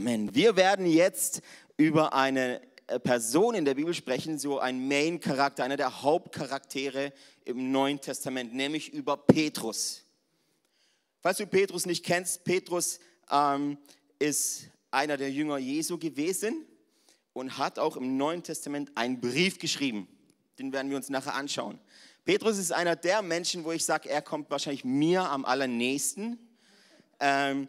Amen. Wir werden jetzt über eine äh, Person in der Bibel sprechen, so ein Main-Charakter, einer der Hauptcharaktere im Neuen Testament, nämlich über Petrus. Falls du Petrus nicht kennst, Petrus ähm, ist einer der Jünger Jesu gewesen und hat auch im Neuen Testament einen Brief geschrieben. Den werden wir uns nachher anschauen. Petrus ist einer der Menschen, wo ich sage, er kommt wahrscheinlich mir am allernächsten. Ähm,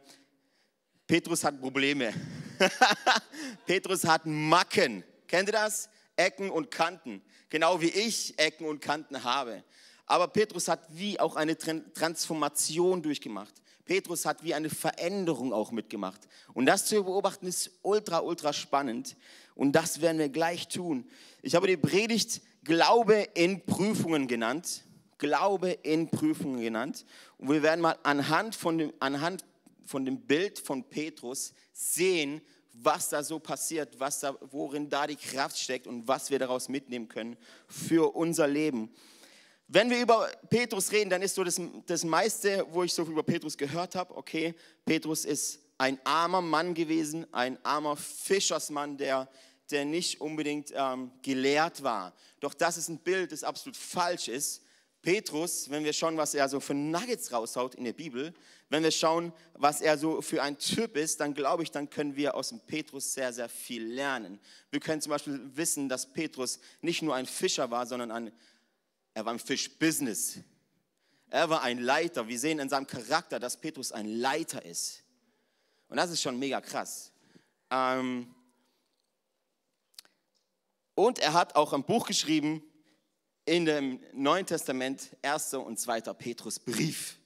Petrus hat Probleme. Petrus hat Macken. Kennt ihr das? Ecken und Kanten. Genau wie ich Ecken und Kanten habe. Aber Petrus hat wie auch eine Transformation durchgemacht. Petrus hat wie eine Veränderung auch mitgemacht. Und das zu beobachten ist ultra, ultra spannend. Und das werden wir gleich tun. Ich habe die Predigt Glaube in Prüfungen genannt. Glaube in Prüfungen genannt. Und wir werden mal anhand von dem, anhand von dem Bild von Petrus sehen, was da so passiert, was da, worin da die Kraft steckt und was wir daraus mitnehmen können für unser Leben. Wenn wir über Petrus reden, dann ist so das, das meiste, wo ich so über Petrus gehört habe, okay, Petrus ist ein armer Mann gewesen, ein armer Fischersmann, der, der nicht unbedingt ähm, gelehrt war. Doch das ist ein Bild, das absolut falsch ist. Petrus, wenn wir schauen, was er so für Nuggets raushaut in der Bibel, wenn wir schauen, was er so für ein Typ ist, dann glaube ich, dann können wir aus dem Petrus sehr, sehr viel lernen. Wir können zum Beispiel wissen, dass Petrus nicht nur ein Fischer war, sondern ein, er war im Fischbusiness. Er war ein Leiter. Wir sehen in seinem Charakter, dass Petrus ein Leiter ist. Und das ist schon mega krass. Ähm und er hat auch ein Buch geschrieben, in dem Neuen Testament, 1. und 2. Petrusbrief.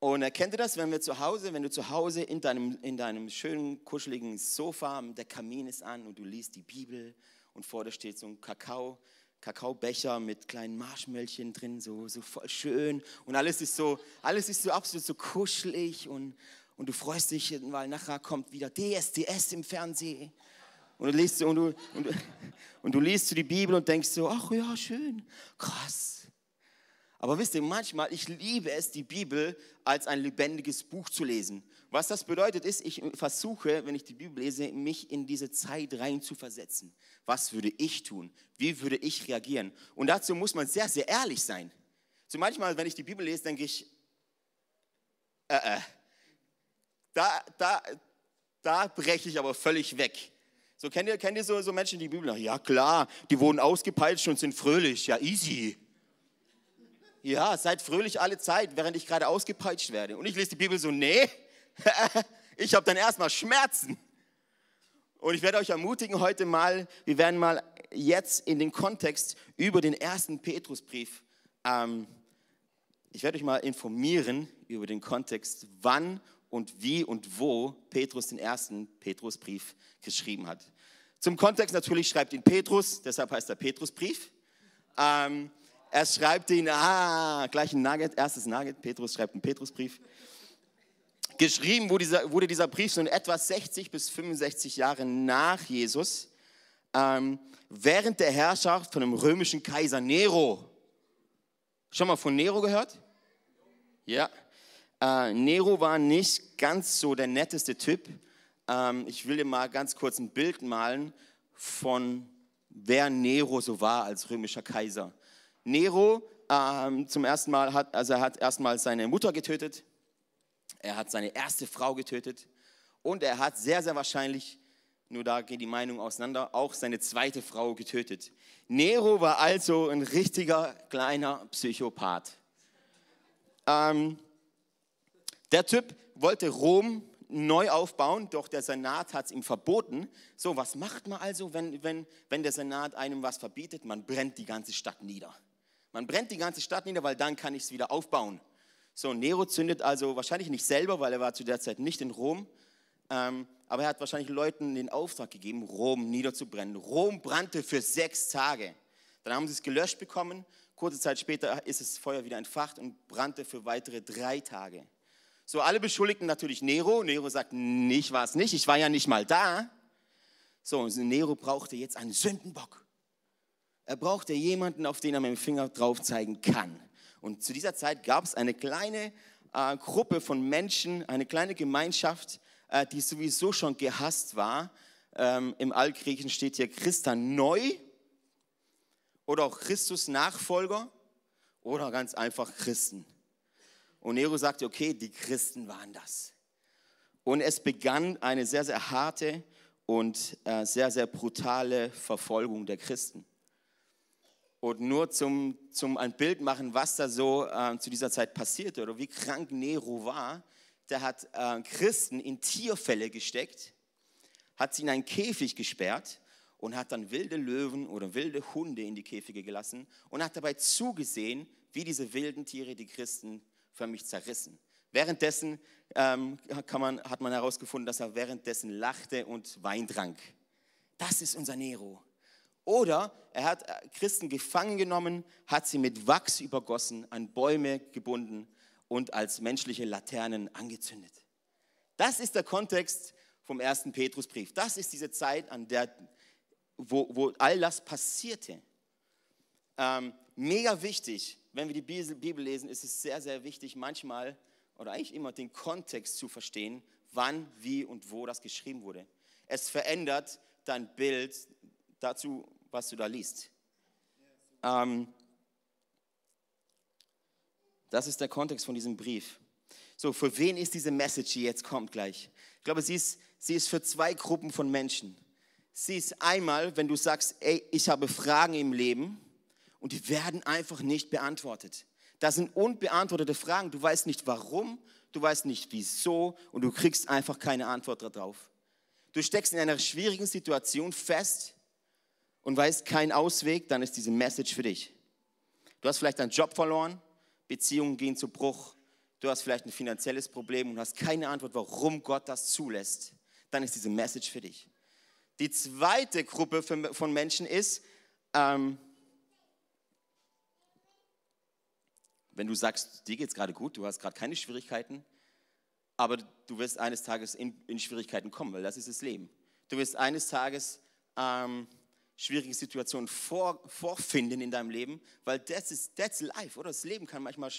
Und erkennt ihr das, wenn wir zu Hause, wenn du zu Hause in deinem, in deinem schönen, kuscheligen Sofa, der Kamin ist an und du liest die Bibel und vor dir steht so ein Kakao, Kakaobecher mit kleinen Marshmällchen drin, so, so voll schön und alles ist so, alles ist so absolut so kuschelig und, und du freust dich, weil nachher kommt wieder DSDS im Fernsehen und du liest und du, und, und du liest die Bibel und denkst so, ach ja, schön, krass. Aber wisst ihr, manchmal, ich liebe es, die Bibel als ein lebendiges Buch zu lesen. Was das bedeutet ist, ich versuche, wenn ich die Bibel lese, mich in diese Zeit rein zu versetzen. Was würde ich tun? Wie würde ich reagieren? Und dazu muss man sehr, sehr ehrlich sein. So manchmal, wenn ich die Bibel lese, denke ich, äh, äh, da, da, da breche ich aber völlig weg. So kennt ihr, kennt ihr so, so Menschen, die die Bibel, ja klar, die wurden ausgepeitscht und sind fröhlich, ja easy. Ja, seid fröhlich alle Zeit, während ich gerade ausgepeitscht werde. Und ich lese die Bibel so, nee, ich habe dann erstmal Schmerzen. Und ich werde euch ermutigen heute mal, wir werden mal jetzt in den Kontext über den ersten Petrusbrief, ähm, ich werde euch mal informieren über den Kontext, wann und wie und wo Petrus den ersten Petrusbrief geschrieben hat. Zum Kontext natürlich schreibt ihn Petrus, deshalb heißt er Petrusbrief. Ähm, er schreibt ihn, ah, gleich ein Nugget, erstes Nugget, Petrus schreibt einen Petrusbrief. Geschrieben wurde dieser, wurde dieser Brief so in etwa 60 bis 65 Jahre nach Jesus, ähm, während der Herrschaft von dem römischen Kaiser Nero. Schon mal von Nero gehört? Ja. Äh, Nero war nicht ganz so der netteste Typ. Ähm, ich will dir mal ganz kurz ein Bild malen von wer Nero so war als römischer Kaiser. Nero ähm, zum ersten Mal hat, also er hat erstmal seine Mutter getötet, er hat seine erste Frau getötet und er hat sehr, sehr wahrscheinlich, nur da geht die Meinung auseinander, auch seine zweite Frau getötet. Nero war also ein richtiger kleiner Psychopath. Ähm, der Typ wollte Rom neu aufbauen, doch der Senat hat es ihm verboten. So, was macht man also, wenn, wenn, wenn der Senat einem was verbietet? Man brennt die ganze Stadt nieder. Man brennt die ganze Stadt nieder, weil dann kann ich es wieder aufbauen. So, Nero zündet also wahrscheinlich nicht selber, weil er war zu der Zeit nicht in Rom, ähm, aber er hat wahrscheinlich Leuten den Auftrag gegeben, Rom niederzubrennen. Rom brannte für sechs Tage. Dann haben sie es gelöscht bekommen. Kurze Zeit später ist das Feuer wieder entfacht und brannte für weitere drei Tage. So, alle beschuldigten natürlich Nero. Nero sagt, ich war es nicht, ich war ja nicht mal da. So, Nero brauchte jetzt einen Sündenbock. Er brauchte jemanden, auf den er mit dem Finger drauf zeigen kann. Und zu dieser Zeit gab es eine kleine äh, Gruppe von Menschen, eine kleine Gemeinschaft, äh, die sowieso schon gehasst war. Ähm, Im Altgriechen steht hier Christa neu oder auch Christus Nachfolger oder ganz einfach Christen. Und Nero sagte, okay, die Christen waren das. Und es begann eine sehr, sehr harte und äh, sehr, sehr brutale Verfolgung der Christen. Und nur zum, zum ein Bild machen, was da so äh, zu dieser Zeit passierte oder wie krank Nero war, der hat äh, Christen in Tierfälle gesteckt, hat sie in einen Käfig gesperrt und hat dann wilde Löwen oder wilde Hunde in die Käfige gelassen und hat dabei zugesehen, wie diese wilden Tiere die Christen förmlich zerrissen. Währenddessen ähm, man, hat man herausgefunden, dass er währenddessen lachte und Wein trank. Das ist unser Nero. Oder er hat äh, Christen gefangen genommen, hat sie mit Wachs übergossen, an Bäume gebunden und als menschliche Laternen angezündet. Das ist der Kontext vom ersten Petrusbrief. Das ist diese Zeit, an der, wo, wo all das passierte. Ähm, mega wichtig, wenn wir die Bibel lesen, ist es sehr, sehr wichtig, manchmal oder eigentlich immer den Kontext zu verstehen, wann, wie und wo das geschrieben wurde. Es verändert dein Bild dazu, was du da liest. Ähm, das ist der Kontext von diesem Brief. So, für wen ist diese Message, die jetzt kommt gleich? Ich glaube, sie ist, sie ist für zwei Gruppen von Menschen. Sie ist einmal, wenn du sagst, ey, ich habe Fragen im Leben und die werden einfach nicht beantwortet. Das sind unbeantwortete Fragen. Du weißt nicht warum, du weißt nicht wieso und du kriegst einfach keine Antwort darauf. Du steckst in einer schwierigen Situation fest und weißt keinen Ausweg, dann ist diese Message für dich. Du hast vielleicht deinen Job verloren, Beziehungen gehen zu Bruch, du hast vielleicht ein finanzielles Problem und hast keine Antwort, warum Gott das zulässt, dann ist diese Message für dich. Die zweite Gruppe von Menschen ist, ähm, wenn du sagst, dir geht es gerade gut, du hast gerade keine Schwierigkeiten, aber du wirst eines Tages in, in, Schwierigkeiten kommen, weil das ist das Leben. Du wirst eines Tages ähm, schwierige Situationen vor, vorfinden in deinem Leben, weil das ist that's life, oder? Das Leben kann manchmal,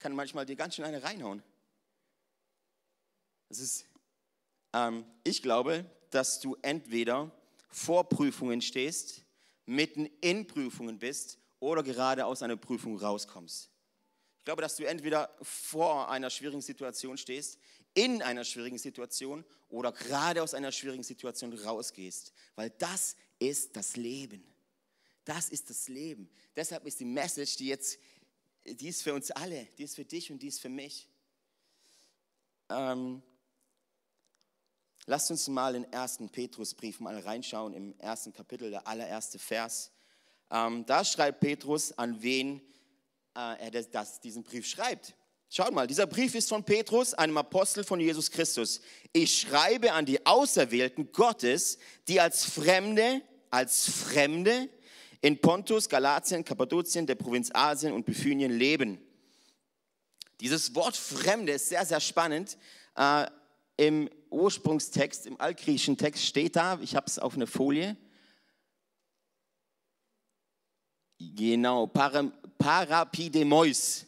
kann manchmal dir ganz schön eine reinhauen. Das ist, ähm, ich glaube, dass du entweder vor Prüfungen stehst, mitten in Prüfungen bist oder gerade aus einer Prüfung rauskommst. Ich glaube, dass du entweder vor einer schwierigen Situation stehst, in einer schwierigen Situation oder gerade aus einer schwierigen Situation rausgehst, weil das ist das Leben. Das ist das Leben. Deshalb ist die Message, die jetzt, die ist für uns alle, die ist für dich und die ist für mich. Ähm, lasst uns mal in den ersten Petrusbrief mal reinschauen, im ersten Kapitel, der allererste Vers. Ähm, da schreibt Petrus, an wen äh, er das, das, diesen Brief schreibt. Schaut mal, dieser Brief ist von Petrus, einem Apostel von Jesus Christus. Ich schreibe an die Auserwählten Gottes, die als Fremde, als Fremde in Pontus, Galatien, Kappadokien, der Provinz Asien und Bithynien leben. Dieses Wort Fremde ist sehr, sehr spannend. Äh, Im Ursprungstext, im altgriechischen Text steht da, ich habe es auf einer Folie. Genau, Parapidemois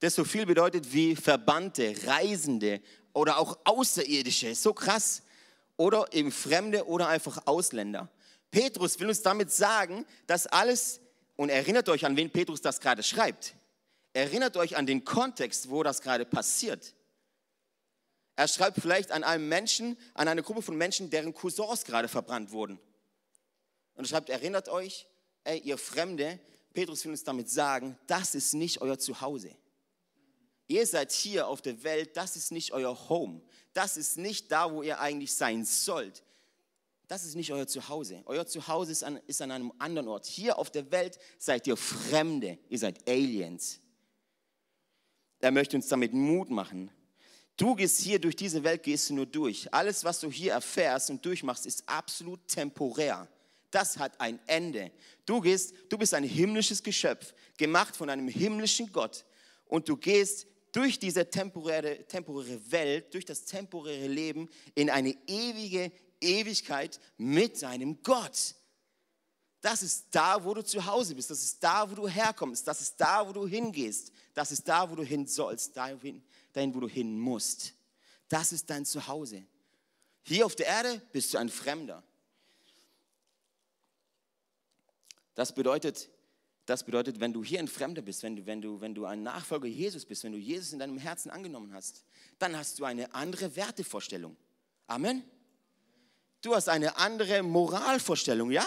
das so viel bedeutet wie Verbannte, Reisende oder auch Außerirdische. So krass. Oder eben Fremde oder einfach Ausländer. Petrus will uns damit sagen, dass alles, und erinnert euch an wen Petrus das gerade schreibt. Erinnert euch an den Kontext, wo das gerade passiert. Er schreibt vielleicht an einem Menschen, an eine Gruppe von Menschen, deren Cousins gerade verbrannt wurden. Und er schreibt, erinnert euch, ey, ihr Fremde, Petrus will uns damit sagen, das ist nicht euer Zuhause. Ihr seid hier auf der Welt, das ist nicht euer Home. Das ist nicht da, wo ihr eigentlich sein sollt. Das ist nicht euer Zuhause. Euer Zuhause ist an, ist an einem anderen Ort. Hier auf der Welt seid ihr Fremde, ihr seid Aliens. Er möchte uns damit Mut machen. Du gehst hier durch diese Welt, gehst du nur durch. Alles, was du hier erfährst und durchmachst, ist absolut temporär. Das hat ein Ende. Du gehst, du bist ein himmlisches Geschöpf, gemacht von einem himmlischen Gott. Und du gehst durch diese temporäre, temporäre Welt, durch das temporäre Leben in eine ewige Ewigkeit mit seinem Gott. Das ist da, wo du zu Hause bist. Das ist da, wo du herkommst. Das ist da, wo du hingehst. Das ist da, wo du hin sollst. Dahin, dahin wo du hin musst. Das ist dein Zuhause. Hier auf der Erde bist du ein Fremder. Das bedeutet, das bedeutet, wenn du hier ein Fremder bist, wenn du, wenn, du, wenn du ein Nachfolger Jesus bist, wenn du Jesus in deinem Herzen angenommen hast, dann hast du eine andere Wertevorstellung. Amen. Du hast eine andere Moralvorstellung, ja?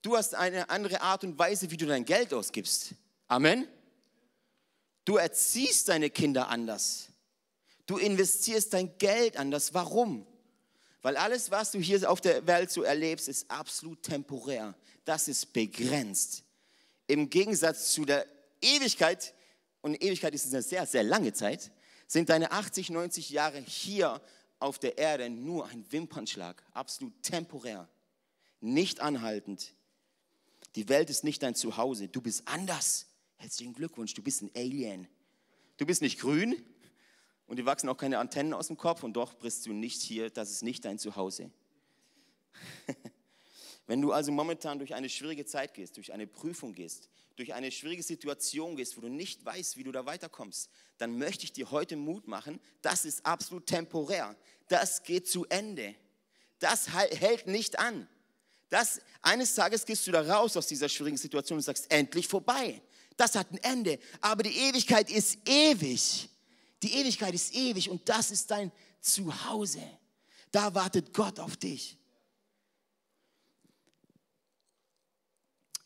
Du hast eine andere Art und Weise, wie du dein Geld ausgibst. Amen. Du erziehst deine Kinder anders. Du investierst dein Geld anders. Warum? Weil alles, was du hier auf der Welt so erlebst, ist absolut temporär. Das ist begrenzt. Im Gegensatz zu der Ewigkeit, und Ewigkeit ist eine sehr, sehr lange Zeit, sind deine 80, 90 Jahre hier auf der Erde nur ein Wimpernschlag, absolut temporär, nicht anhaltend. Die Welt ist nicht dein Zuhause, du bist anders. Herzlichen Glückwunsch, du bist ein Alien. Du bist nicht grün, und dir wachsen auch keine Antennen aus dem Kopf und doch bist du nicht hier, das ist nicht dein Zuhause. Wenn du also momentan durch eine schwierige Zeit gehst, durch eine Prüfung gehst, durch eine schwierige Situation gehst, wo du nicht weißt, wie du da weiterkommst, dann möchte ich dir heute Mut machen, das ist absolut temporär. Das geht zu Ende. Das hält nicht an. Das, eines Tages gehst du da raus aus dieser schwierigen Situation und sagst, endlich vorbei. Das hat ein Ende. Aber die Ewigkeit ist ewig. Die Ewigkeit ist ewig und das ist dein Zuhause. Da wartet Gott auf dich.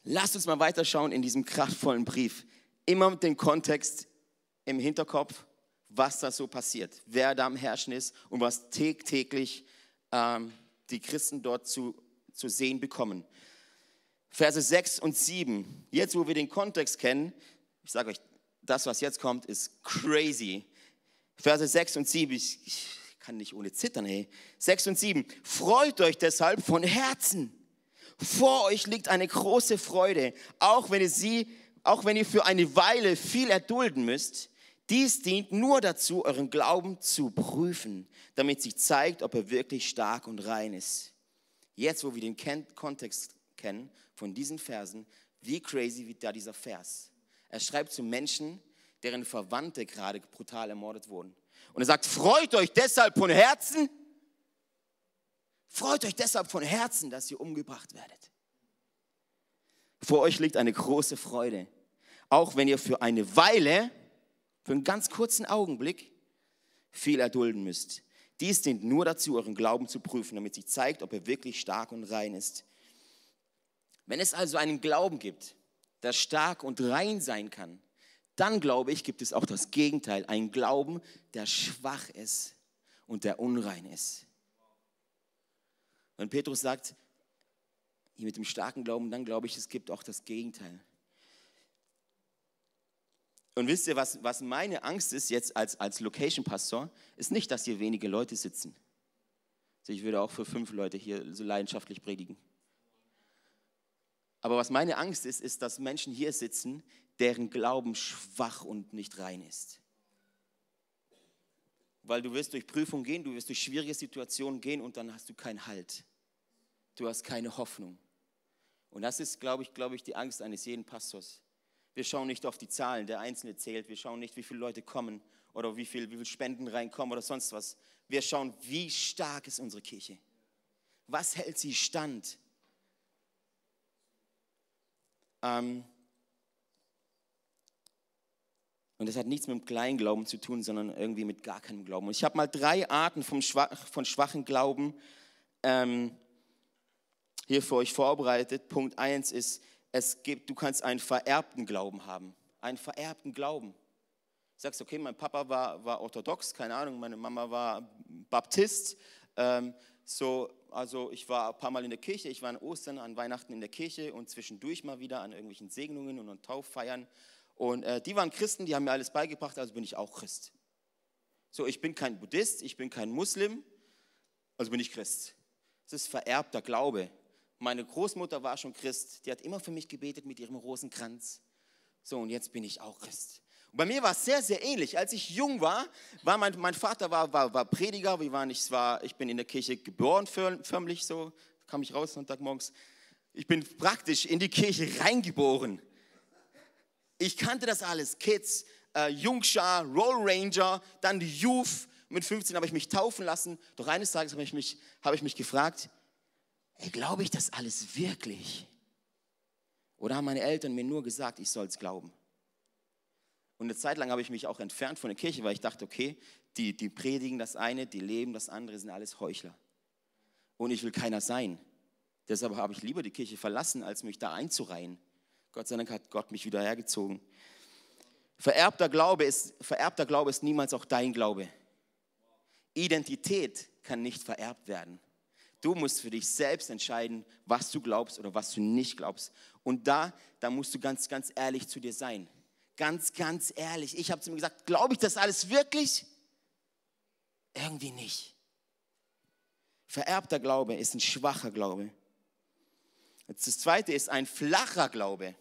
Lass uns mal weiterschauen in diesem kraftvollen Brief. Immer mit dem Kontext im Hinterkopf, was da so passiert, wer da am Herrschen ist und was täglich ähm, die Christen dort zu, zu sehen bekommen. Verse 6 und 7. Jetzt, wo wir den Kontext kennen, ich sage euch, das, was jetzt kommt, ist crazy. Verse 6 und 7, ich, ich kann nicht ohne zittern, hey. 6 und 7, freut euch deshalb von Herzen. Vor euch liegt eine große Freude, auch wenn ihr sie, auch wenn ihr für eine Weile viel erdulden müsst. Dies dient nur dazu, euren Glauben zu prüfen, damit sich zeigt, ob er wirklich stark und rein ist. Jetzt, wo wir den Kontext kennen von diesen Versen, wie crazy wird da dieser Vers? Er schreibt zu Menschen, deren Verwandte gerade brutal ermordet wurden. Und er sagt, freut euch deshalb von Herzen, freut euch deshalb von Herzen, dass ihr umgebracht werdet. Vor euch liegt eine große Freude, auch wenn ihr für eine Weile, für einen ganz kurzen Augenblick, viel erdulden müsst. Dies dient nur dazu, euren Glauben zu prüfen, damit sich zeigt, ob er wirklich stark und rein ist. Wenn es also einen Glauben gibt, der stark und rein sein kann, dann glaube ich, gibt es auch das Gegenteil, ein Glauben, der schwach ist und der unrein ist. Wenn Petrus sagt, hier mit dem starken Glauben, dann glaube ich, es gibt auch das Gegenteil. Und wisst ihr, was, was meine Angst ist jetzt als, als Location-Pastor, ist nicht, dass hier wenige Leute sitzen. Also ich würde auch für fünf Leute hier so leidenschaftlich predigen. Aber was meine Angst ist, ist, dass Menschen hier sitzen, deren Glauben schwach und nicht rein ist. Weil du wirst durch Prüfung gehen, du wirst durch schwierige Situationen gehen und dann hast du keinen Halt. Du hast keine Hoffnung. Und das ist, glaube ich, glaube ich, die Angst eines jeden Pastors. Wir schauen nicht auf die Zahlen, der Einzelne zählt. Wir schauen nicht, wie viele Leute kommen oder wie viele wie viel Spenden reinkommen oder sonst was. Wir schauen, wie stark ist unsere Kirche. Was hält sie stand? Ähm, und das hat nichts mit dem Kleinglauben zu tun, sondern irgendwie mit gar keinem Glauben. Und ich habe mal drei Arten vom Schwach, von schwachen Glauben ähm, hier für euch vorbereitet. Punkt eins ist, es gibt, du kannst einen vererbten Glauben haben. Einen vererbten Glauben. Du sagst, okay, mein Papa war, war orthodox, keine Ahnung, meine Mama war Baptist. Ähm, so, also ich war ein paar Mal in der Kirche, ich war an Ostern, an Weihnachten in der Kirche und zwischendurch mal wieder an irgendwelchen Segnungen und Tauffeiern. Und äh, die waren Christen, die haben mir alles beigebracht, also bin ich auch Christ. So, ich bin kein Buddhist, ich bin kein Muslim, also bin ich Christ. Das ist vererbter Glaube. Meine Großmutter war schon Christ, die hat immer für mich gebetet mit ihrem Rosenkranz. So, und jetzt bin ich auch Christ. Und bei mir war es sehr, sehr ähnlich. Als ich jung war, war mein, mein Vater war, war, war Prediger, wir waren, ich, war, ich bin in der Kirche geboren, förmlich so, kam ich raus Sonntagmorgens. Ich bin praktisch in die Kirche reingeboren. Ich kannte das alles, Kids, äh, Jungschar, Roll Ranger, dann die Youth. Mit 15 habe ich mich taufen lassen. Doch eines Tages habe ich mich, habe ich mich gefragt, ey, glaube ich das alles wirklich? Oder haben meine Eltern mir nur gesagt, ich soll es glauben? Und eine Zeit lang habe ich mich auch entfernt von der Kirche, weil ich dachte, okay, die, die predigen das eine, die leben das andere, sind alles Heuchler. Und ich will keiner sein. Deshalb habe ich lieber die Kirche verlassen, als mich da einzureihen. Gott sei Dank hat Gott mich wieder hergezogen. Vererbter Glaube ist, vererbter Glaube ist niemals auch dein Glaube. Identität kann nicht vererbt werden. Du musst für dich selbst entscheiden, was du glaubst oder was du nicht glaubst. Und da, da musst du ganz, ganz ehrlich zu dir sein. Ganz, ganz ehrlich. Ich habe zu mir gesagt, glaube ich das alles wirklich? Irgendwie nicht. Vererbter Glaube ist ein schwacher Glaube. Das zweite ist ein flacher Glaube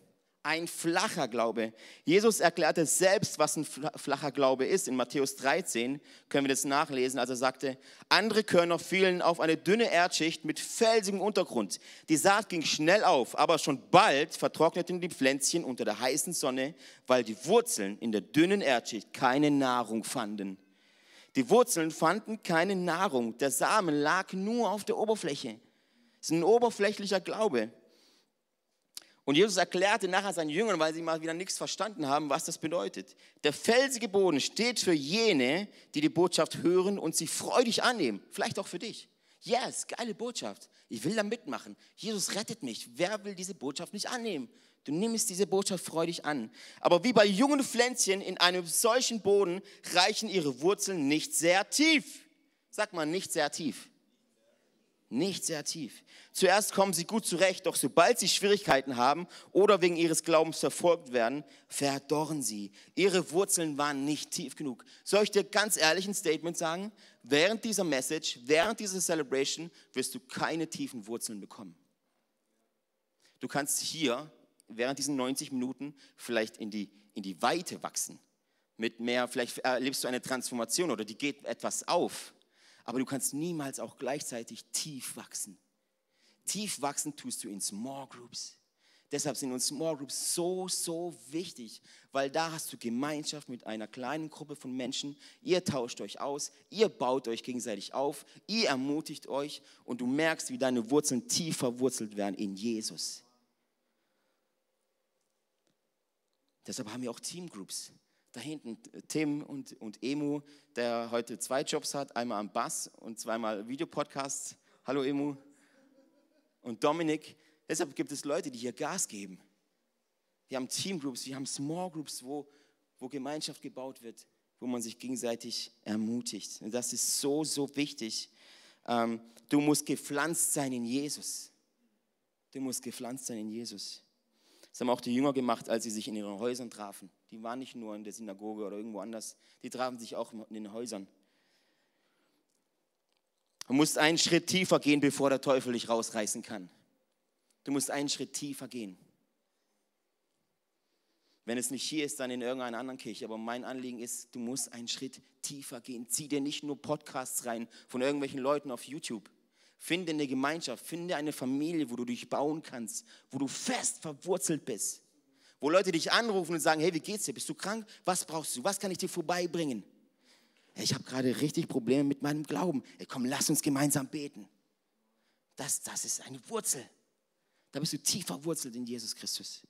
ein flacher Glaube. Jesus erklärte selbst, was ein flacher Glaube ist. In Matthäus 13 können wir das nachlesen. Also er sagte, andere Körner fielen auf eine dünne Erdschicht mit felsigem Untergrund. Die Saat ging schnell auf, aber schon bald vertrockneten die Pflänzchen unter der heißen Sonne, weil die Wurzeln in der dünnen Erdschicht keine Nahrung fanden. Die Wurzeln fanden keine Nahrung. Der Samen lag nur auf der Oberfläche. Das ist ein oberflächlicher Glaube. Und Jesus erklärte nachher seinen Jüngern, weil sie mal wieder nichts verstanden haben, was das bedeutet. Der felsige Boden steht für jene, die die Botschaft hören und sie freudig annehmen. Vielleicht auch für dich. Yes, geile Botschaft. Ich will da mitmachen. Jesus rettet mich. Wer will diese Botschaft nicht annehmen? Du nimmst diese Botschaft freudig an. Aber wie bei jungen Pflänzchen in einem solchen Boden reichen ihre Wurzeln nicht sehr tief. Sag mal, nicht sehr tief nicht sehr tief. Zuerst kommen sie gut zurecht, doch sobald sie Schwierigkeiten haben oder wegen ihres Glaubens verfolgt werden, verdorren sie. Ihre Wurzeln waren nicht tief genug. Soll ich dir ganz ehrlich ein Statement sagen? Während dieser Message, während dieser Celebration wirst du keine tiefen Wurzeln bekommen. Du kannst hier während diesen 90 Minuten vielleicht in die, in die Weite wachsen. Mit mehr, vielleicht erlebst du eine Transformation oder die geht etwas auf aber du kannst niemals auch gleichzeitig tief wachsen. Tief wachsen tust du in Small Groups. Deshalb sind uns Small Groups so, so wichtig, weil da hast du Gemeinschaft mit einer kleinen Gruppe von Menschen. Ihr tauscht euch aus, ihr baut euch gegenseitig auf, ihr ermutigt euch und du merkst, wie deine Wurzeln tief verwurzelt werden in Jesus. Deshalb haben wir auch Teamgroups da hinten Tim und, und Emu, der heute zwei Jobs hat, einmal am Bass und zweimal Videopodcasts. Hallo Emu. Und Dominik. Deshalb gibt es Leute, die hier Gas geben. Wir haben Teamgroups, wir haben Small Groups, wo, wo Gemeinschaft gebaut wird, wo man sich gegenseitig ermutigt. Und das ist so, so wichtig. Ähm, du musst gepflanzt sein in Jesus. Du musst gepflanzt sein in Jesus. Das haben auch die Jünger gemacht, als sie sich in ihren Häusern trafen. Die waren nicht nur in der Synagoge oder irgendwo anders, die trafen sich auch in den Häusern. Du musst einen Schritt tiefer gehen, bevor der Teufel dich rausreißen kann. Du musst einen Schritt tiefer gehen. Wenn es nicht hier ist, dann in irgendeiner anderen Kirche. Aber mein Anliegen ist, du musst einen Schritt tiefer gehen. Zieh dir nicht nur Podcasts rein von irgendwelchen Leuten auf YouTube. Finde eine Gemeinschaft, finde eine Familie, wo du dich bauen kannst, wo du fest verwurzelt bist. Wo Leute dich anrufen und sagen, hey, wie geht's dir? Bist du krank? Was brauchst du? Was kann ich dir vorbeibringen? Hey, ich habe gerade richtig Probleme mit meinem Glauben. Hey, komm, lass uns gemeinsam beten. Das, das ist eine Wurzel. Da bist du tief verwurzelt in Jesus Christus.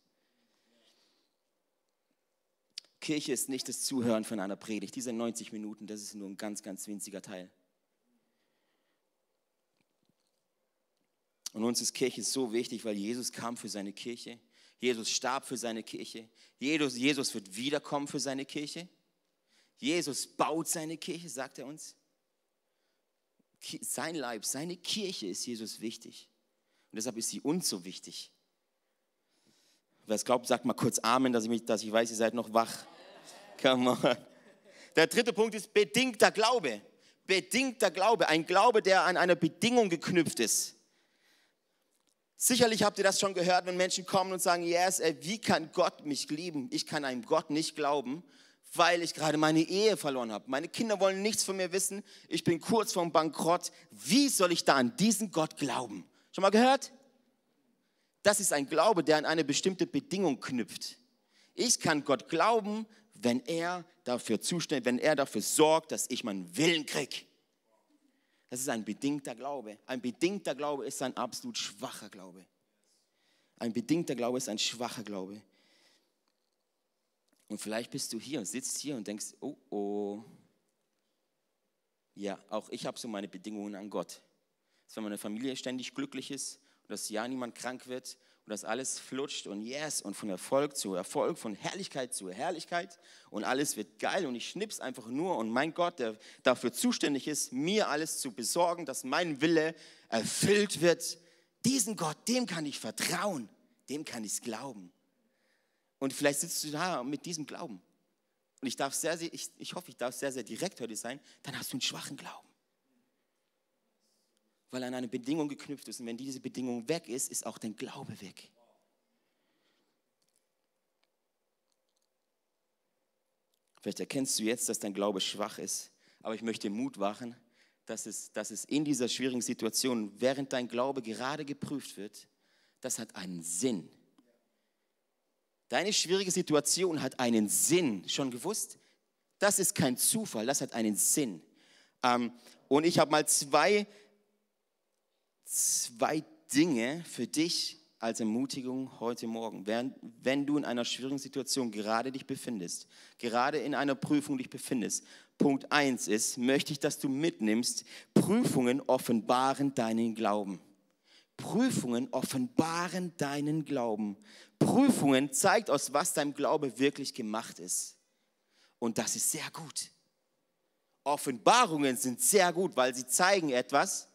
Kirche ist nicht das Zuhören von einer Predigt. Diese 90 Minuten, das ist nur ein ganz, ganz winziger Teil. Und uns ist Kirche so wichtig, weil Jesus kam für seine Kirche. Jesus starb für seine Kirche. Jesus, Jesus wird wiederkommen für seine Kirche. Jesus baut seine Kirche, sagt er uns. Sein Leib, seine Kirche ist Jesus wichtig. Und deshalb ist sie uns so wichtig. Wer es glaubt, sagt mal kurz Amen, dass ich, mich, dass ich weiß, ihr seid noch wach. Come on. Der dritte Punkt ist bedingter Glaube. Bedingter Glaube. Ein Glaube, der an eine Bedingung geknüpft ist. Sicherlich habt ihr das schon gehört, wenn Menschen kommen und sagen, yes, ey, wie kann Gott mich lieben? Ich kann einem Gott nicht glauben, weil ich gerade meine Ehe verloren habe. Meine Kinder wollen nichts von mir wissen. Ich bin kurz vorm Bankrott. Wie soll ich da an diesen Gott glauben? Schon mal gehört? Das ist ein Glaube, der an eine bestimmte Bedingung knüpft. Ich kann Gott glauben, wenn er dafür zuständig, wenn er dafür sorgt, dass ich meinen Willen kriege. Das ist ein bedingter Glaube. Ein bedingter Glaube ist ein absolut schwacher Glaube. Ein bedingter Glaube ist ein schwacher Glaube. Und vielleicht bist du hier und sitzt hier und denkst, oh oh, ja, auch ich habe so meine Bedingungen an Gott. Dass wenn meine Familie ständig glücklich ist und dass ja niemand krank wird und dass alles flutscht und yes und von Erfolg zu Erfolg, von Herrlichkeit zu Herrlichkeit und alles wird geil und ich schnips einfach nur und mein Gott, der dafür zuständig ist, mir alles zu besorgen, dass mein Wille erfüllt wird. Diesen Gott, dem kann ich vertrauen, dem kann ich glauben. Und vielleicht sitzt du da mit diesem Glauben. Und ich, darf sehr, ich, ich hoffe, ich darf sehr, sehr direkt heute sein, dann hast du einen schwachen Glauben. Weil an eine Bedingung geknüpft ist. Und wenn diese Bedingung weg ist, ist auch dein Glaube weg. Vielleicht erkennst du jetzt, dass dein Glaube schwach ist. Aber ich möchte Mut machen, dass es, dass es in dieser schwierigen Situation, während dein Glaube gerade geprüft wird, das hat einen Sinn. Deine schwierige Situation hat einen Sinn. Schon gewusst? Das ist kein Zufall, das hat einen Sinn. Ähm, und ich habe mal zwei, zwei Dinge für dich als Ermutigung heute Morgen. Wenn, wenn du in einer schwierigen Situation gerade dich befindest, gerade in einer Prüfung dich befindest, Punkt 1 ist, möchte ich, dass du mitnimmst, Prüfungen offenbaren deinen Glauben. Prüfungen offenbaren deinen Glauben. Prüfungen zeigt aus was dein Glaube wirklich gemacht ist. Und das ist sehr gut. Offenbarungen sind sehr gut, weil sie zeigen etwas,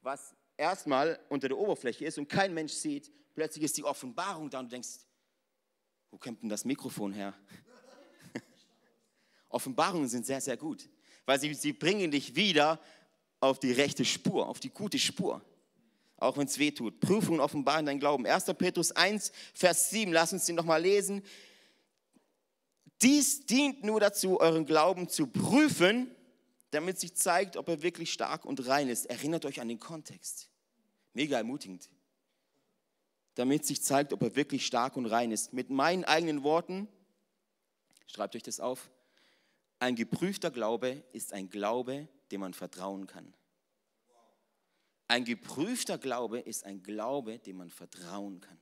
was erstmal unter der Oberfläche ist und kein Mensch sieht. Plötzlich ist die Offenbarung da und du denkst, wo kommt denn das Mikrofon her? Offenbarungen sind sehr, sehr gut, weil sie, sie bringen dich wieder auf die rechte Spur, auf die gute Spur auch wenn es weh tut. Prüfungen offenbaren dein Glauben. 1. Petrus 1, Vers 7, lass uns den nochmal lesen. Dies dient nur dazu, euren Glauben zu prüfen, damit sich zeigt, ob er wirklich stark und rein ist. Erinnert euch an den Kontext. Mega ermutigend. Damit sich zeigt, ob er wirklich stark und rein ist. Mit meinen eigenen Worten, schreibt euch das auf, ein geprüfter Glaube ist ein Glaube, dem man vertrauen kann. Ein geprüfter Glaube ist ein Glaube, dem man vertrauen kann.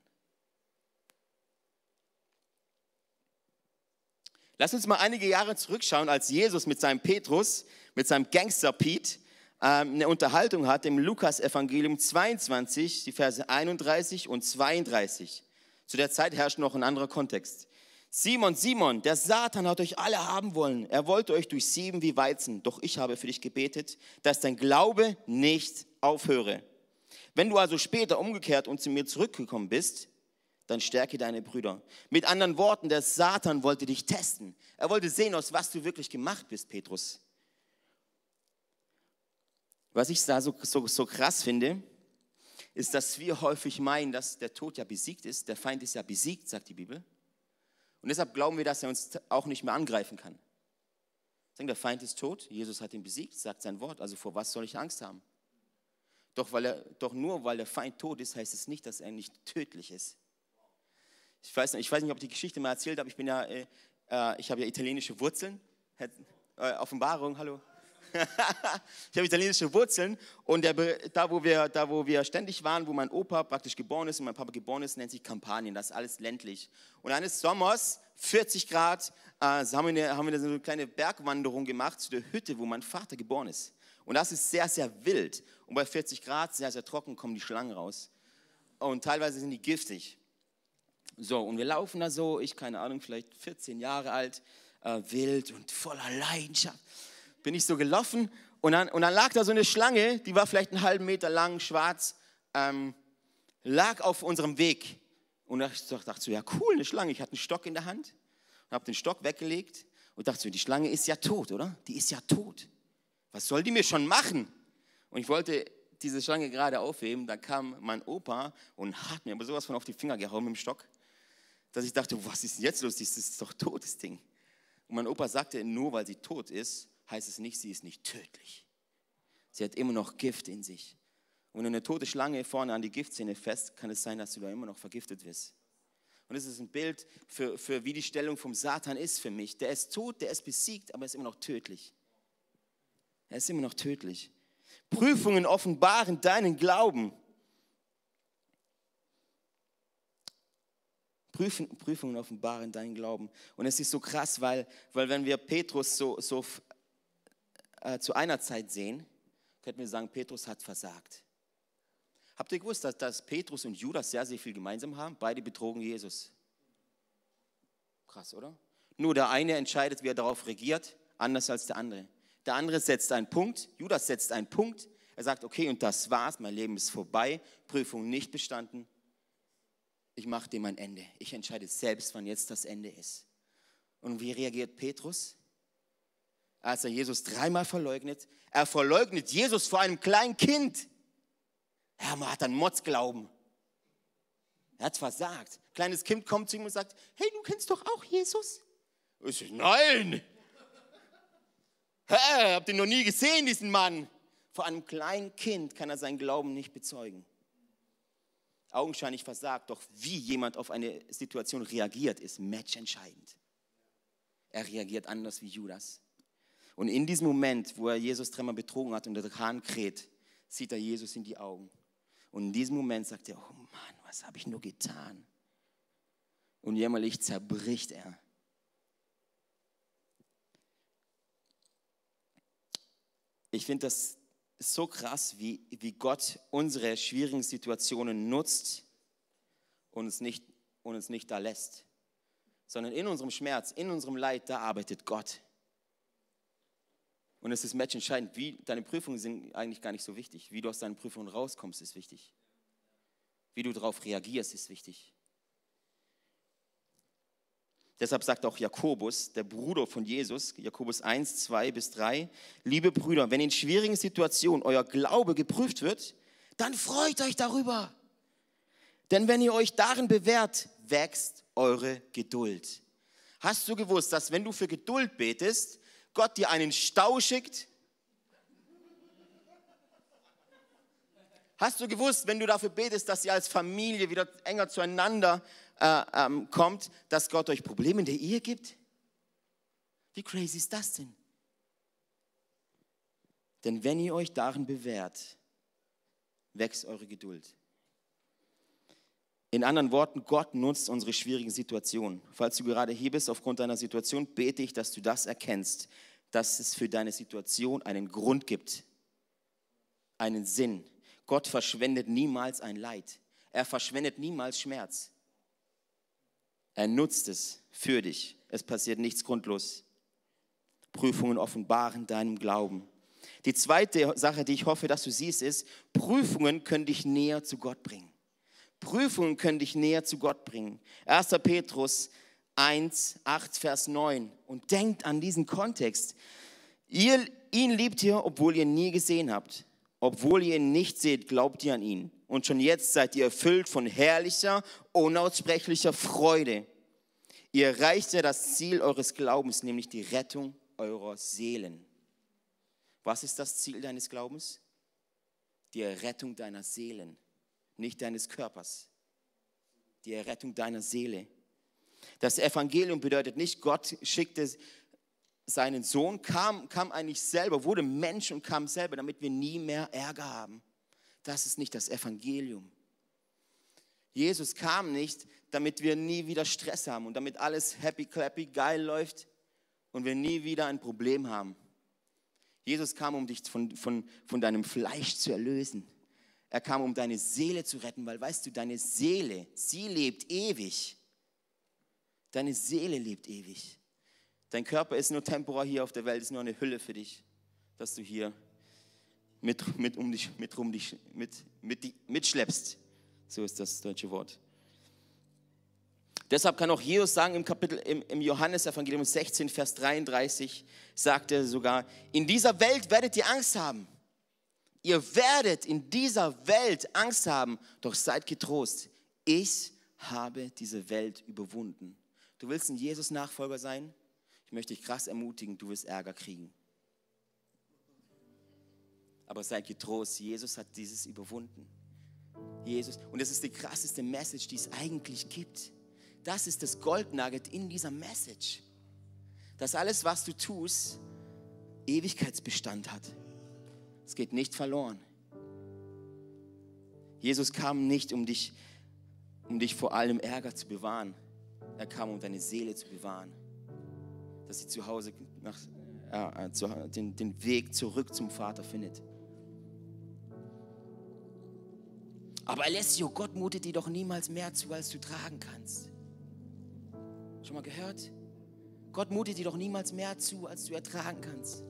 Lass uns mal einige Jahre zurückschauen, als Jesus mit seinem Petrus, mit seinem Gangster Pete, ähm, eine Unterhaltung hat im Lukas-Evangelium 22, die Verse 31 und 32. Zu der Zeit herrscht noch ein anderer Kontext. Simon, Simon, der Satan hat euch alle haben wollen. Er wollte euch durchsieben wie Weizen. Doch ich habe für dich gebetet, dass dein Glaube nicht aufhöre. Wenn du also später umgekehrt und zu mir zurückgekommen bist, dann stärke deine Brüder. Mit anderen Worten, der Satan wollte dich testen. Er wollte sehen, aus was du wirklich gemacht bist, Petrus. Was ich da so, so, so krass finde, ist, dass wir häufig meinen, dass der Tod ja besiegt ist. Der Feind ist ja besiegt, sagt die Bibel. Und deshalb glauben wir, dass er uns auch nicht mehr angreifen kann. Sagen, der Feind ist tot, Jesus hat ihn besiegt, sagt sein Wort. Also vor was soll ich Angst haben? Doch, weil er, doch nur weil der Feind tot ist, heißt es nicht, dass er nicht tödlich ist. Ich weiß, ich weiß nicht, ob ich die Geschichte mal erzählt habe. Ich bin ja, äh, äh ich habe ja italienische Wurzeln. Äh, Offenbarung, hallo. ich habe italienische Wurzeln und der, da, wo wir, da, wo wir ständig waren, wo mein Opa praktisch geboren ist und mein Papa geboren ist, nennt sich Kampanien. Das ist alles ländlich. Und eines Sommers, 40 Grad, äh, haben, wir eine, haben wir so eine kleine Bergwanderung gemacht zu der Hütte, wo mein Vater geboren ist. Und das ist sehr, sehr wild. Und bei 40 Grad, sehr, sehr trocken, kommen die Schlangen raus. Und teilweise sind die giftig. So, und wir laufen da so, ich keine Ahnung, vielleicht 14 Jahre alt, äh, wild und voller Leidenschaft. Bin ich so gelaufen und dann, und dann lag da so eine Schlange, die war vielleicht einen halben Meter lang, schwarz, ähm, lag auf unserem Weg. Und ich dachte so, ja cool, eine Schlange. Ich hatte einen Stock in der Hand und habe den Stock weggelegt und dachte so, die Schlange ist ja tot, oder? Die ist ja tot. Was soll die mir schon machen? Und ich wollte diese Schlange gerade aufheben, da kam mein Opa und hat mir aber sowas von auf die Finger gehauen mit dem Stock, dass ich dachte, was ist denn jetzt los? Das ist doch totes Ding. Und mein Opa sagte, nur weil sie tot ist, heißt es nicht, sie ist nicht tödlich. Sie hat immer noch Gift in sich. Und wenn eine tote Schlange vorne an die Giftzähne fest, kann es sein, dass du da immer noch vergiftet wirst. Und das ist ein Bild für, für wie die Stellung vom Satan ist für mich. Der ist tot, der ist besiegt, aber er ist immer noch tödlich. Er ist immer noch tödlich. Prüfungen offenbaren deinen Glauben. Prüfungen offenbaren deinen Glauben. Und es ist so krass, weil, weil wenn wir Petrus so, so äh, zu einer Zeit sehen, könnten wir sagen, Petrus hat versagt. Habt ihr gewusst, dass, dass Petrus und Judas sehr, sehr viel gemeinsam haben? Beide betrogen Jesus. Krass, oder? Nur der eine entscheidet, wie er darauf regiert, anders als der andere. Der andere setzt einen Punkt, Judas setzt einen Punkt. Er sagt, okay, und das war's, mein Leben ist vorbei, Prüfung nicht bestanden. Ich mache dem ein Ende. Ich entscheide selbst, wann jetzt das Ende ist. Und wie reagiert Petrus? Als er Jesus dreimal verleugnet. Er verleugnet Jesus vor einem kleinen Kind. Er hat einen Motzglauben. Er hat versagt. Kleines Kind kommt zu ihm und sagt, hey, du kennst doch auch Jesus? Ich sage, nein. Hä, habt ihr noch nie gesehen, diesen Mann? Vor einem kleinen Kind kann er seinen Glauben nicht bezeugen. Augenscheinlich versagt, doch wie jemand auf eine Situation reagiert, ist matchentscheidend. Er reagiert anders wie Judas. Und in diesem Moment, wo er Jesus dreimal betrogen hat und der Hahn kräht, sieht er Jesus in die Augen. Und in diesem Moment sagt er, oh Mann, was habe ich nur getan? Und jämmerlich zerbricht er. Ich finde das so krass, wie, wie Gott unsere schwierigen Situationen nutzt und uns, nicht, und uns nicht da lässt. Sondern in unserem Schmerz, in unserem Leid, da arbeitet Gott. Und es ist matchentscheidend. Wie, deine Prüfungen sind eigentlich gar nicht so wichtig. Wie du aus deinen Prüfungen rauskommst, ist wichtig. Wie du darauf reagierst, ist wichtig. Deshalb sagt auch Jakobus, der Bruder von Jesus, Jakobus 1, 2 bis 3, liebe Brüder, wenn in schwierigen Situationen euer Glaube geprüft wird, dann freut euch darüber. Denn wenn ihr euch darin bewährt, wächst eure Geduld. Hast du gewusst, dass wenn du für Geduld betest, Gott dir einen Stau schickt? Hast du gewusst, wenn du dafür betest, dass ihr als Familie wieder enger zueinander äh, ähm, kommt, dass Gott euch Probleme in der Ehe gibt? Wie crazy ist das denn? Denn wenn ihr euch darin bewährt, wächst eure Geduld. In anderen Worten, Gott nutzt unsere schwierigen Situationen. Falls du gerade hier bist aufgrund deiner Situation, bete ich, dass du das erkennst, dass es für deine Situation einen Grund gibt, einen Sinn. Gott verschwendet niemals ein Leid. Er verschwendet niemals Schmerz. Er nutzt es für dich. Es passiert nichts grundlos. Prüfungen offenbaren deinem Glauben. Die zweite Sache, die ich hoffe, dass du siehst, ist, Prüfungen können dich näher zu Gott bringen. Prüfungen können dich näher zu Gott bringen. 1. Petrus 1, 8, Vers 9. Und denkt an diesen Kontext. Ihr, ihn liebt ihr, obwohl ihr ihn nie gesehen habt. Obwohl ihr ihn nicht seht, glaubt ihr an ihn. Und schon jetzt seid ihr erfüllt von herrlicher, unaussprechlicher Freude. Ihr erreicht ja das Ziel eures Glaubens, nämlich die Rettung eurer Seelen. Was ist das Ziel deines Glaubens? Die Errettung deiner Seelen, nicht deines Körpers. Die Errettung deiner Seele. Das Evangelium bedeutet nicht, Gott schickte seinen Sohn, kam, kam eigentlich selber, wurde Mensch und kam selber, damit wir nie mehr Ärger haben. Das ist nicht das Evangelium. Jesus kam nicht, damit wir nie wieder Stress haben und damit alles happy, clappy, geil läuft und wir nie wieder ein Problem haben. Jesus kam, um dich von, von, von deinem Fleisch zu erlösen. Er kam, um deine Seele zu retten, weil weißt du, deine Seele, sie lebt ewig. Deine Seele lebt ewig. Dein Körper ist nur temporär hier auf der Welt, ist nur eine Hülle für dich, dass du hier mit, mit, um dich, mit, um dich, mit, mit, mitschleppst. So ist das deutsche Wort. Deshalb kann auch Jesus sagen im Kapitel im, im Johannesevangelium 16, Vers 33, sagt er sogar, in dieser Welt werdet ihr Angst haben. Ihr werdet in dieser Welt Angst haben, doch seid getrost. Ich habe diese Welt überwunden. Du willst ein Jesus-Nachfolger sein? Ich möchte dich krass ermutigen, du wirst Ärger kriegen. Aber seid getrost, Jesus hat dieses überwunden. Jesus, und das ist die krasseste Message, die es eigentlich gibt. das ist das Goldnugget in dieser Message. Dass alles, was du tust, Ewigkeitsbestand hat. Es geht nicht verloren. Jesus kam nicht, um dich, um dich vor allem Ärger zu bewahren. Er kam, um deine Seele zu bewahren. Dass sie zu Hause nach, äh, zu, den, den Weg zurück zum Vater findet. Aber Alessio, Gott mutet dir doch niemals mehr zu, als du tragen kannst. Schon mal gehört? Gott mutet dir doch niemals mehr zu, als du ertragen kannst.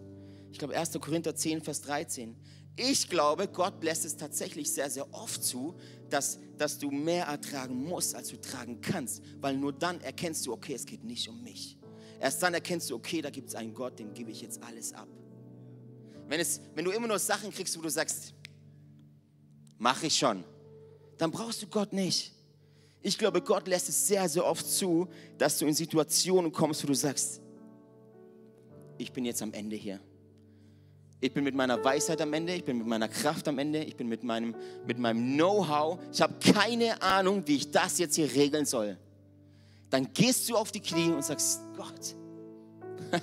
Ich glaube 1. Korinther 10, Vers 13. Ich glaube, Gott lässt es tatsächlich sehr, sehr oft zu, dass, dass du mehr ertragen musst, als du tragen kannst. Weil nur dann erkennst du, okay, es geht nicht um mich. Erst dann erkennst du, okay, da gibt es einen Gott, dem gebe ich jetzt alles ab. Wenn, es, wenn du immer nur Sachen kriegst, wo du sagst, mache ich schon, dann brauchst du Gott nicht. Ich glaube, Gott lässt es sehr, sehr oft zu, dass du in Situationen kommst, wo du sagst, ich bin jetzt am Ende hier. Ich bin mit meiner Weisheit am Ende, ich bin mit meiner Kraft am Ende, ich bin mit meinem, mit meinem Know-how. Ich habe keine Ahnung, wie ich das jetzt hier regeln soll. Dann gehst du auf die Knie und sagst, Gott,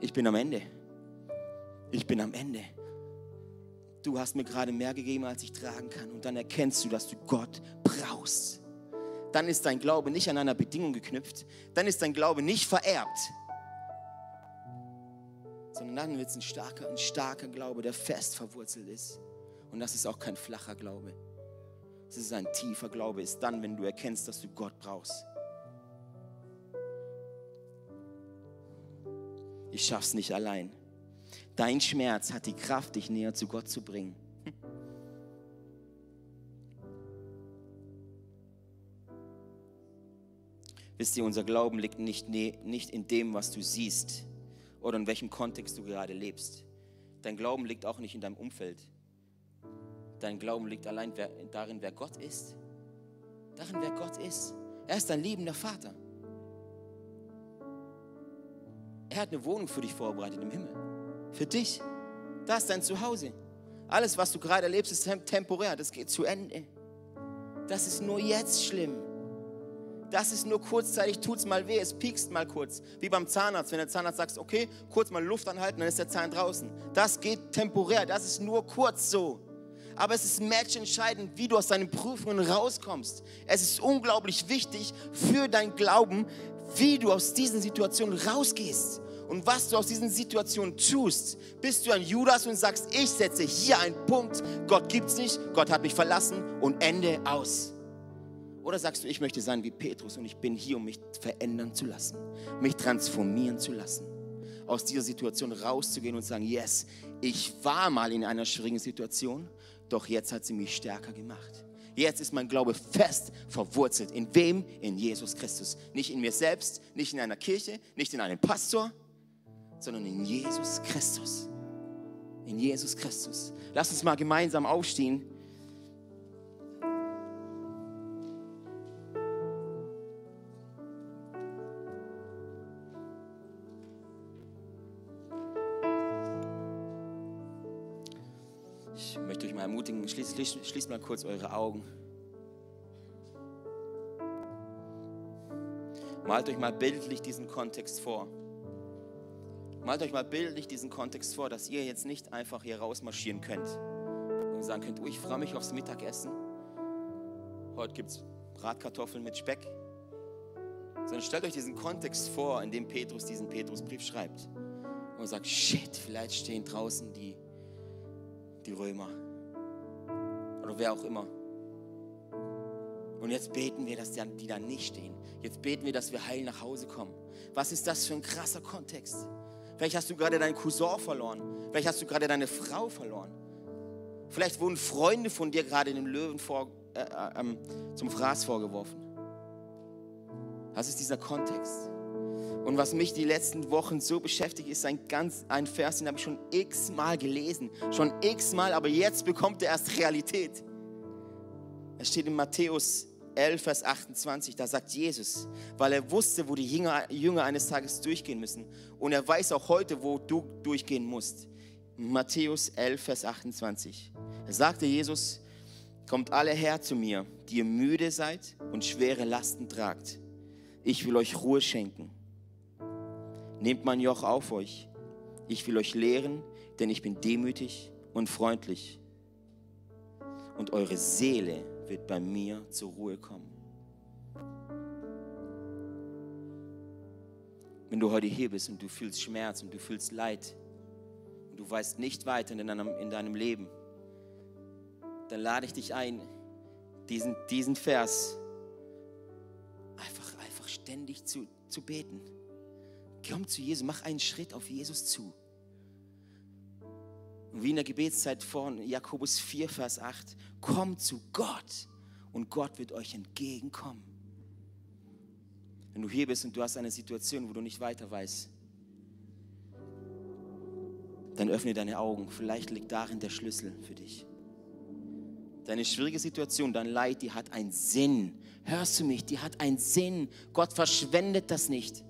ich bin am Ende. Ich bin am Ende du hast mir gerade mehr gegeben, als ich tragen kann. Und dann erkennst du, dass du Gott brauchst. Dann ist dein Glaube nicht an einer Bedingung geknüpft. Dann ist dein Glaube nicht vererbt. Sondern dann wird es ein starker, ein starker Glaube, der fest verwurzelt ist. Und das ist auch kein flacher Glaube. Es ist ein tiefer Glaube, ist dann, wenn du erkennst, dass du Gott brauchst. Ich schaff's nicht allein. Dein Schmerz hat die Kraft, dich näher zu Gott zu bringen. Wisst ihr, unser Glauben liegt nicht, nicht in dem, was du siehst oder in welchem Kontext du gerade lebst. Dein Glauben liegt auch nicht in deinem Umfeld. Dein Glauben liegt allein darin, wer Gott ist. Darin, wer Gott ist. Er ist dein liebender Vater. Er hat eine Wohnung für dich vorbereitet im Himmel. Für dich. Das ist dein Zuhause. Alles, was du gerade erlebst, ist temporär. Das geht zu Ende. Das ist nur jetzt schlimm. Das ist nur kurzzeitig, tut es mal weh, es piekst mal kurz. Wie beim Zahnarzt, wenn der Zahnarzt sagt, okay, kurz mal Luft anhalten, dann ist der Zahn draußen. Das geht temporär, das ist nur kurz so. Aber es ist matchentscheidend, wie du aus deinen Prüfungen rauskommst. Es ist unglaublich wichtig für dein Glauben, wie du aus diesen Situationen rausgehst und was du aus diesen Situationen tust, bist du ein Judas und sagst, ich setze hier einen Punkt, Gott gibt es nicht, Gott hat mich verlassen und Ende aus. Oder sagst du, ich möchte sein wie Petrus und ich bin hier, um mich verändern zu lassen, mich transformieren zu lassen, aus dieser Situation rauszugehen und sagen, yes, ich war mal in einer schwierigen Situation, doch jetzt hat sie mich stärker gemacht. Jetzt ist mein Glaube fest verwurzelt. In wem? In Jesus Christus. Nicht in mir selbst, nicht in einer Kirche, nicht in einem Pastor, sondern in Jesus Christus. In Jesus Christus. Lass uns mal gemeinsam aufstehen. Schließt, schließt mal kurz eure Augen. Malt euch mal bildlich diesen Kontext vor. Malt euch mal bildlich diesen Kontext vor, dass ihr jetzt nicht einfach hier rausmarschieren könnt und sagen könnt, oh, ich freue mich aufs Mittagessen. Heute gibt es Bratkartoffeln mit Speck. Sondern stellt euch diesen Kontext vor, in dem Petrus diesen Petrusbrief schreibt. Und sagt, shit, vielleicht stehen draußen die, die Römer. Oder wer auch immer. Und jetzt beten wir, dass die da nicht stehen. Jetzt beten wir, dass wir heil nach Hause kommen. Was ist das für ein krasser Kontext? Vielleicht hast du gerade deinen Cousin verloren. Vielleicht hast du gerade deine Frau verloren. Vielleicht wurden Freunde von dir gerade den Löwen vor, äh, äh, ähm, zum Fraß vorgeworfen. Das ist dieser Kontext. Und was mich die letzten Wochen so beschäftigt, ist ein, ganz, ein Vers, den habe ich schon x-mal gelesen. Schon x-mal, aber jetzt bekommt er erst Realität. Es steht in Matthäus 11, Vers 28, da sagt Jesus, weil er wusste, wo die Jünger, Jünger eines Tages durchgehen müssen. Und er weiß auch heute, wo du durchgehen musst. Matthäus 11, Vers 28. Da sagte Jesus, kommt alle her zu mir, die ihr müde seid und schwere Lasten tragt. Ich will euch Ruhe schenken. Nehmt mein Joch auf euch. Ich will euch lehren, denn ich bin demütig und freundlich. Und eure Seele wird bei mir zur Ruhe kommen. Wenn du heute hier bist und du fühlst Schmerz und du fühlst Leid und du weißt nicht weiter in deinem, in deinem Leben, dann lade ich dich ein, diesen, diesen Vers einfach, einfach ständig zu, zu beten. Komm zu Jesus, mach einen Schritt auf Jesus zu. Und wie in der Gebetszeit von Jakobus 4, Vers 8, kommt zu Gott und Gott wird euch entgegenkommen. Wenn du hier bist und du hast eine Situation, wo du nicht weiter weißt, dann öffne deine Augen. Vielleicht liegt darin der Schlüssel für dich. Deine schwierige Situation, dein Leid, die hat einen Sinn. Hörst du mich? Die hat einen Sinn. Gott verschwendet das nicht.